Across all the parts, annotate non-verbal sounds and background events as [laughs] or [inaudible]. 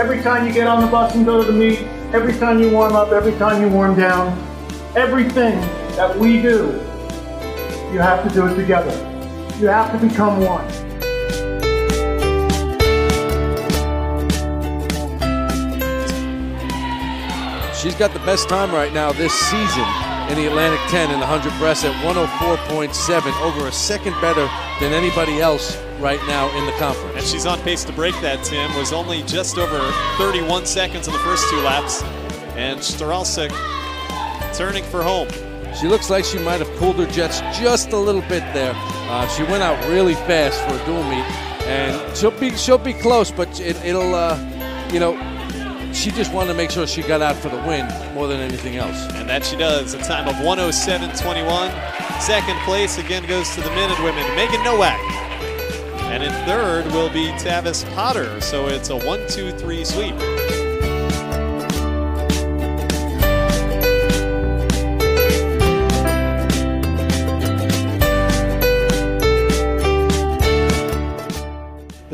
Every time you get on the bus and go to the meet, every time you warm up, every time you warm down, everything that we do, you have to do it together. You have to become one. She's got the best time right now this season in the Atlantic 10 in the 100 breast at 104.7, over a second better than anybody else right now in the conference. And she's on pace to break that, Tim. Was only just over 31 seconds in the first two laps. And Stralsik turning for home. She looks like she might have cooled her jets just a little bit there. Uh, she went out really fast for a dual meet, and she'll be she'll be close, but it, will uh, you know she just wanted to make sure she got out for the win more than anything else. And that she does. A time of 107.21. Second place again goes to the men and women. Megan Nowak. And in third will be Tavis Potter. So it's a 1 2 3 sweep.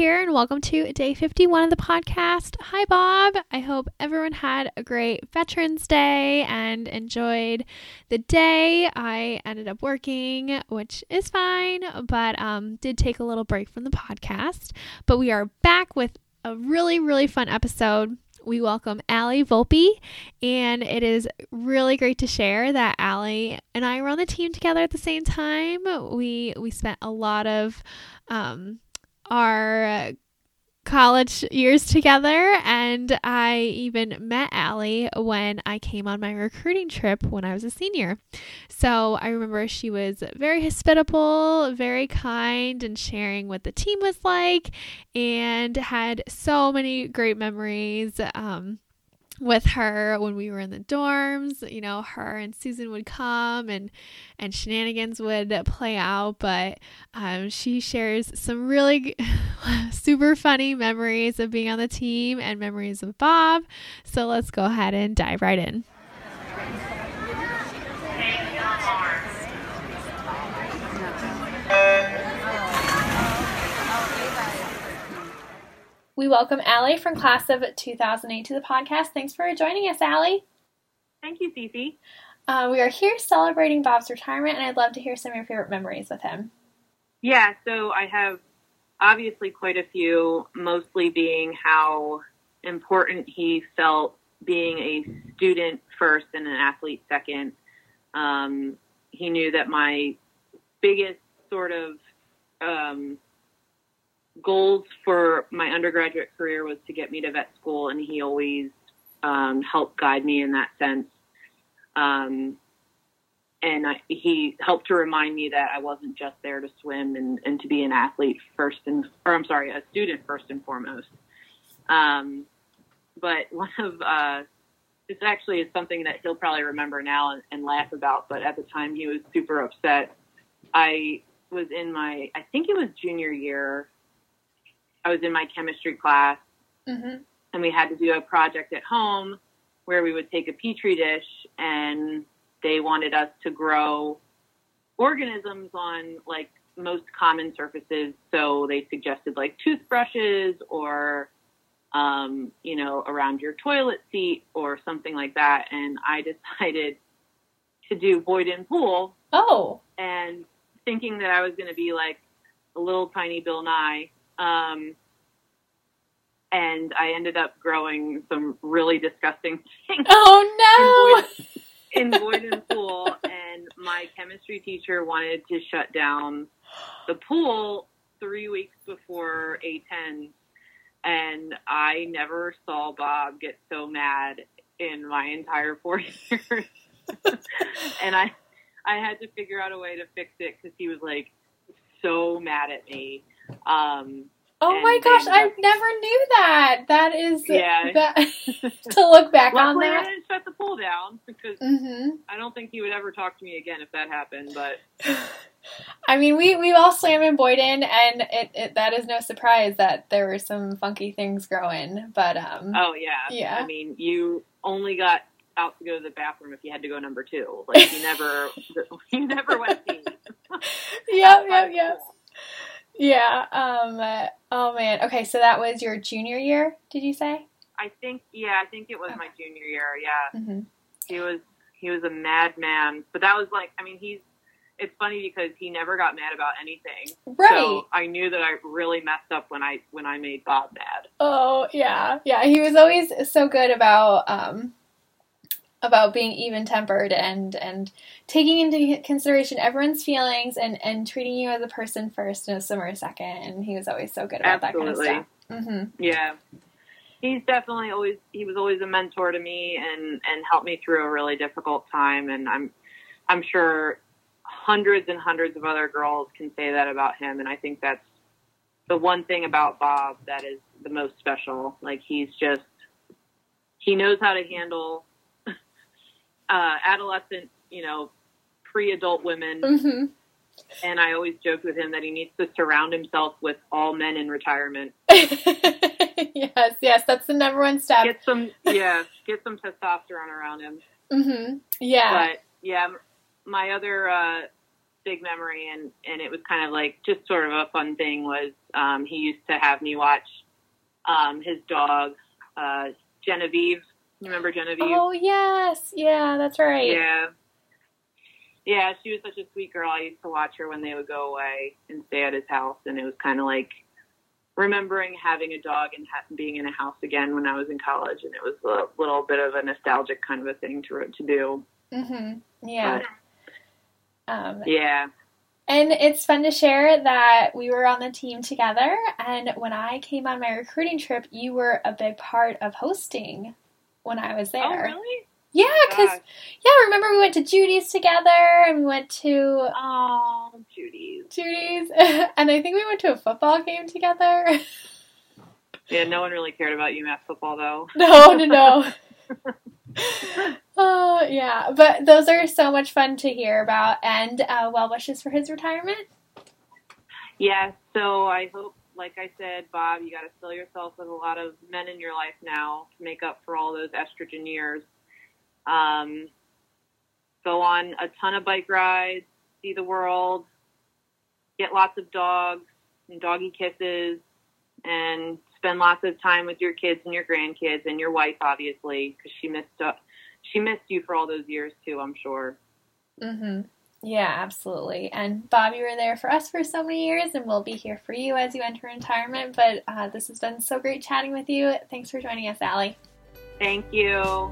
Here, and welcome to day 51 of the podcast. Hi, Bob. I hope everyone had a great Veterans Day and enjoyed the day. I ended up working, which is fine, but um, did take a little break from the podcast. But we are back with a really, really fun episode we welcome Allie Volpe, and it is really great to share that Allie and I were on the team together at the same time. We we spent a lot of um, our college years together and I even met Allie when I came on my recruiting trip when I was a senior. So I remember she was very hospitable, very kind and sharing what the team was like and had so many great memories. Um, with her when we were in the dorms. You know, her and Susan would come and and shenanigans would play out. But um, she shares some really [laughs] super funny memories of being on the team and memories of Bob. So let's go ahead and dive right in. We welcome Allie from class of 2008 to the podcast. Thanks for joining us, Allie. Thank you, Cece. Uh, we are here celebrating Bob's retirement, and I'd love to hear some of your favorite memories with him. Yeah, so I have obviously quite a few, mostly being how important he felt being a student first and an athlete second. Um, he knew that my biggest sort of um, goals for my undergraduate career was to get me to vet school, and he always um, helped guide me in that sense. Um, and I, he helped to remind me that I wasn't just there to swim and, and to be an athlete first and, or I'm sorry, a student first and foremost. Um, but one of, uh, this actually is something that he'll probably remember now and, and laugh about, but at the time he was super upset. I was in my, I think it was junior year I was in my chemistry class mm-hmm. and we had to do a project at home where we would take a petri dish and they wanted us to grow organisms on like most common surfaces. So they suggested like toothbrushes or um, you know, around your toilet seat or something like that. And I [laughs] decided to do Boyden Pool Oh. and thinking that I was going to be like a little tiny Bill Nye. Um, and I ended up growing some really disgusting things [laughs] Oh no. in Boyden Pool. And my chemistry teacher wanted to shut down the pool three weeks before A10. And I never saw Bob get so mad in my entire four [laughs] years. and I, I had to figure out a way to fix it because he was like so mad at me. Um, Oh my gosh, I up- never knew that. That is Yeah. [laughs] that [laughs] to look back on that. I didn't shut the pool down because Mhm. I don't think he would ever talk to me again if that happened. But [sighs] I mean, we we all swam in Boyden, and it, it that is no surprise that there were some funky things growing. But um, oh yeah, Yeah. I mean, you only got out to go to the bathroom if you had to go number two. Like you never, [laughs] you never went Yeah. Um. oh man. Okay. So that was your junior year. Did you say? I think, yeah, I think it was my junior year. Yeah, Mm-hmm. he was he was a madman. But that was like, I mean, he's. It's funny because he never got mad about anything. Right. So I knew that I really messed up when I when I made Bob mad. Oh yeah, yeah. He was always so good about um about being even tempered and and taking into consideration everyone's feelings and and treating you as a person first and a swimmer second. And he was always so good about Absolutely. that kind of stuff. hmm Yeah. He's definitely always he was always a mentor to me and and helped me through a really difficult time and I'm I'm sure hundreds and hundreds of other girls can say that about him and I think that's the one thing about Bob that is the most special. Like he's just he knows how to handle uh adolescent, you know, pre-adult women hmm and I always joked with him that he needs to surround himself with all men in retirement. [laughs] yes, yes. That's the number one step. Get some yeah, get some testosterone around him. hmm Yeah. But yeah, my other uh, big memory, and and it was kind of like just sort of a fun thing was um, he used to have me watch um, his dog uh, Genevieve. You remember Genevieve? Oh yes, yeah. That's right. Yeah. Yeah, she was such a sweet girl. I used to watch her when they would go away and stay at his house, and it was kind of like remembering having a dog and ha- being in a house again when I was in college, and it was a little bit of a nostalgic kind of a thing to to do. Mm-hmm. Yeah. But, Um, yeah, And it's fun to share that we were on the team together. And when I came on my recruiting trip, you were a big part of hosting when I was there. Oh, really? Yeah, because yeah, remember we went to Judy's together, and we went to Oh, Judy's. Judy's, [laughs] and I think we went to a football game together. [laughs] Yeah, no one really cared about UMass football though. no, no, no. Oh [laughs] yeah, but those are so much fun to hear about, and uh, well wishes for his retirement. Yeah, so I hope, like I said, Bob, you got to fill yourself with a lot of men in your life now to make up for all those estrogen years. Um, go on a ton of bike rides, see the world, get lots of dogs and doggy kisses, and spend lots of time with your kids and your grandkids and your wife, obviously, because she missed uh, she missed you for all those years too. I'm sure. Mm-hmm. Yeah, absolutely. And Bob, you were there for us for so many years, and we'll be here for you as you enter retirement. But uh, this has been so great chatting with you. Thanks for joining us, Allie. Thank you.